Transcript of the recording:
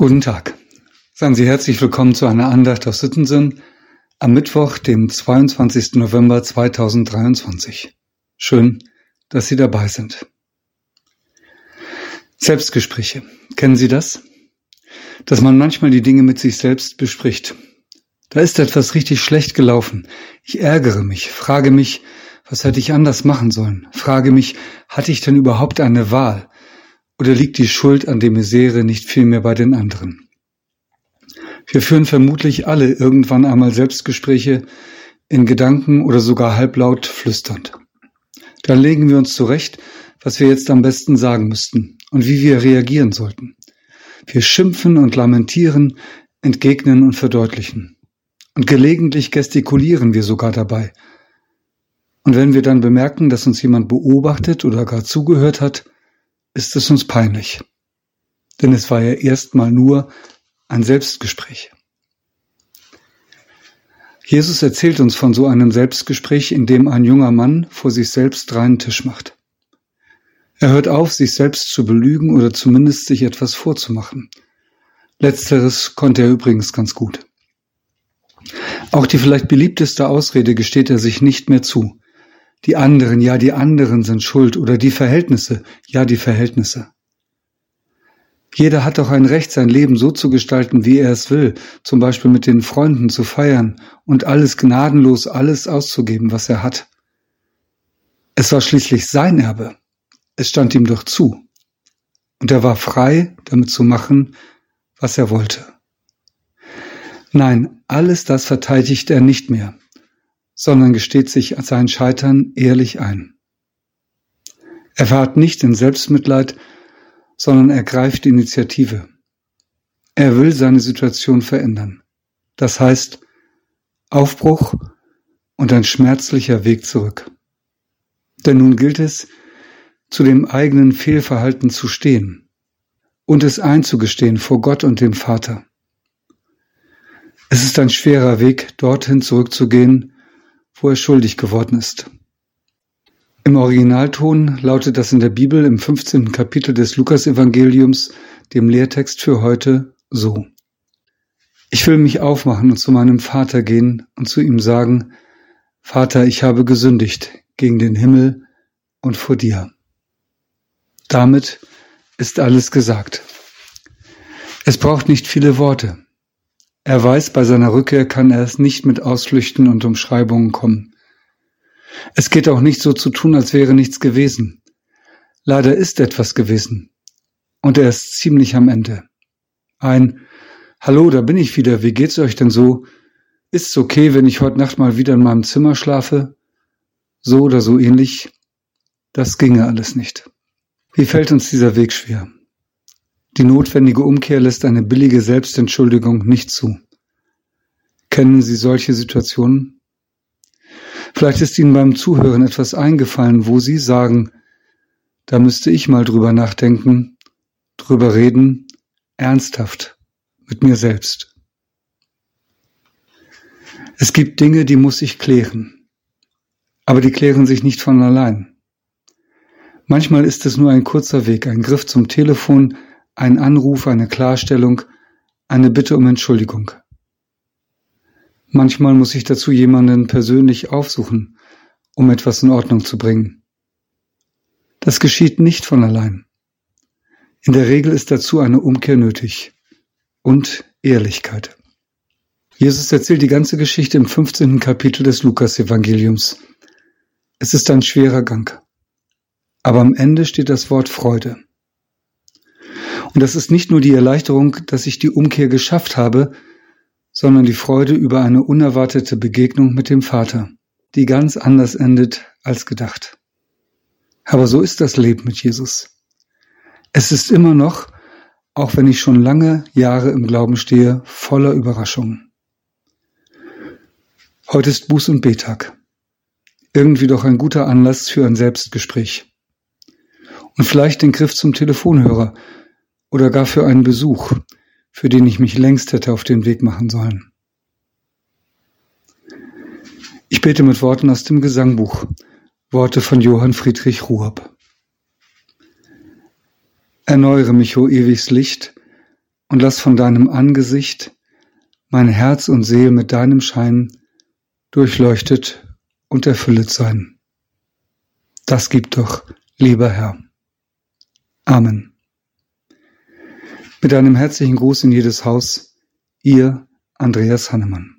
Guten Tag. Seien Sie herzlich willkommen zu einer Andacht aus Sittensen am Mittwoch, dem 22. November 2023. Schön, dass Sie dabei sind. Selbstgespräche. Kennen Sie das? Dass man manchmal die Dinge mit sich selbst bespricht. Da ist etwas richtig schlecht gelaufen. Ich ärgere mich, frage mich, was hätte ich anders machen sollen? Frage mich, hatte ich denn überhaupt eine Wahl? Oder liegt die Schuld an der Misere nicht vielmehr bei den anderen? Wir führen vermutlich alle irgendwann einmal Selbstgespräche in Gedanken oder sogar halblaut flüsternd. Dann legen wir uns zurecht, was wir jetzt am besten sagen müssten und wie wir reagieren sollten. Wir schimpfen und lamentieren, entgegnen und verdeutlichen. Und gelegentlich gestikulieren wir sogar dabei. Und wenn wir dann bemerken, dass uns jemand beobachtet oder gar zugehört hat, ist es uns peinlich. Denn es war ja erstmal nur ein Selbstgespräch. Jesus erzählt uns von so einem Selbstgespräch, in dem ein junger Mann vor sich selbst reinen Tisch macht. Er hört auf, sich selbst zu belügen oder zumindest sich etwas vorzumachen. Letzteres konnte er übrigens ganz gut. Auch die vielleicht beliebteste Ausrede gesteht er sich nicht mehr zu. Die anderen, ja, die anderen sind schuld oder die Verhältnisse, ja, die Verhältnisse. Jeder hat doch ein Recht, sein Leben so zu gestalten, wie er es will, zum Beispiel mit den Freunden zu feiern und alles gnadenlos, alles auszugeben, was er hat. Es war schließlich sein Erbe. Es stand ihm doch zu. Und er war frei, damit zu machen, was er wollte. Nein, alles das verteidigt er nicht mehr sondern gesteht sich sein Scheitern ehrlich ein. Er fährt nicht in Selbstmitleid, sondern ergreift Initiative. Er will seine Situation verändern. Das heißt Aufbruch und ein schmerzlicher Weg zurück. Denn nun gilt es, zu dem eigenen Fehlverhalten zu stehen und es einzugestehen vor Gott und dem Vater. Es ist ein schwerer Weg, dorthin zurückzugehen, wo er schuldig geworden ist. Im Originalton lautet das in der Bibel im 15. Kapitel des Lukasevangeliums, dem Lehrtext für heute, so. Ich will mich aufmachen und zu meinem Vater gehen und zu ihm sagen, Vater, ich habe gesündigt gegen den Himmel und vor dir. Damit ist alles gesagt. Es braucht nicht viele Worte. Er weiß, bei seiner Rückkehr kann er es nicht mit Ausflüchten und Umschreibungen kommen. Es geht auch nicht so zu tun, als wäre nichts gewesen. Leider ist etwas gewesen. Und er ist ziemlich am Ende. Ein Hallo, da bin ich wieder, wie geht's euch denn so? Ist's okay, wenn ich heute Nacht mal wieder in meinem Zimmer schlafe? So oder so ähnlich? Das ginge alles nicht. Wie fällt uns dieser Weg schwer? Die notwendige Umkehr lässt eine billige Selbstentschuldigung nicht zu. Kennen Sie solche Situationen? Vielleicht ist Ihnen beim Zuhören etwas eingefallen, wo Sie sagen, da müsste ich mal drüber nachdenken, drüber reden, ernsthaft, mit mir selbst. Es gibt Dinge, die muss ich klären, aber die klären sich nicht von allein. Manchmal ist es nur ein kurzer Weg, ein Griff zum Telefon, ein Anruf, eine Klarstellung, eine Bitte um Entschuldigung. Manchmal muss ich dazu jemanden persönlich aufsuchen, um etwas in Ordnung zu bringen. Das geschieht nicht von allein. In der Regel ist dazu eine Umkehr nötig und Ehrlichkeit. Jesus erzählt die ganze Geschichte im 15. Kapitel des Lukas-Evangeliums. Es ist ein schwerer Gang. Aber am Ende steht das Wort Freude. Und das ist nicht nur die Erleichterung, dass ich die Umkehr geschafft habe, sondern die Freude über eine unerwartete Begegnung mit dem Vater, die ganz anders endet als gedacht. Aber so ist das Leben mit Jesus. Es ist immer noch, auch wenn ich schon lange Jahre im Glauben stehe, voller Überraschungen. Heute ist Buß- und Betag. Irgendwie doch ein guter Anlass für ein Selbstgespräch. Und vielleicht den Griff zum Telefonhörer, oder gar für einen Besuch, für den ich mich längst hätte auf den Weg machen sollen. Ich bete mit Worten aus dem Gesangbuch, Worte von Johann Friedrich Ruab. Erneuere mich, o ewiges Licht, und lass von deinem Angesicht mein Herz und Seele mit deinem Schein durchleuchtet und erfüllet sein. Das gibt doch, lieber Herr. Amen. Mit einem herzlichen Gruß in jedes Haus. Ihr Andreas Hannemann.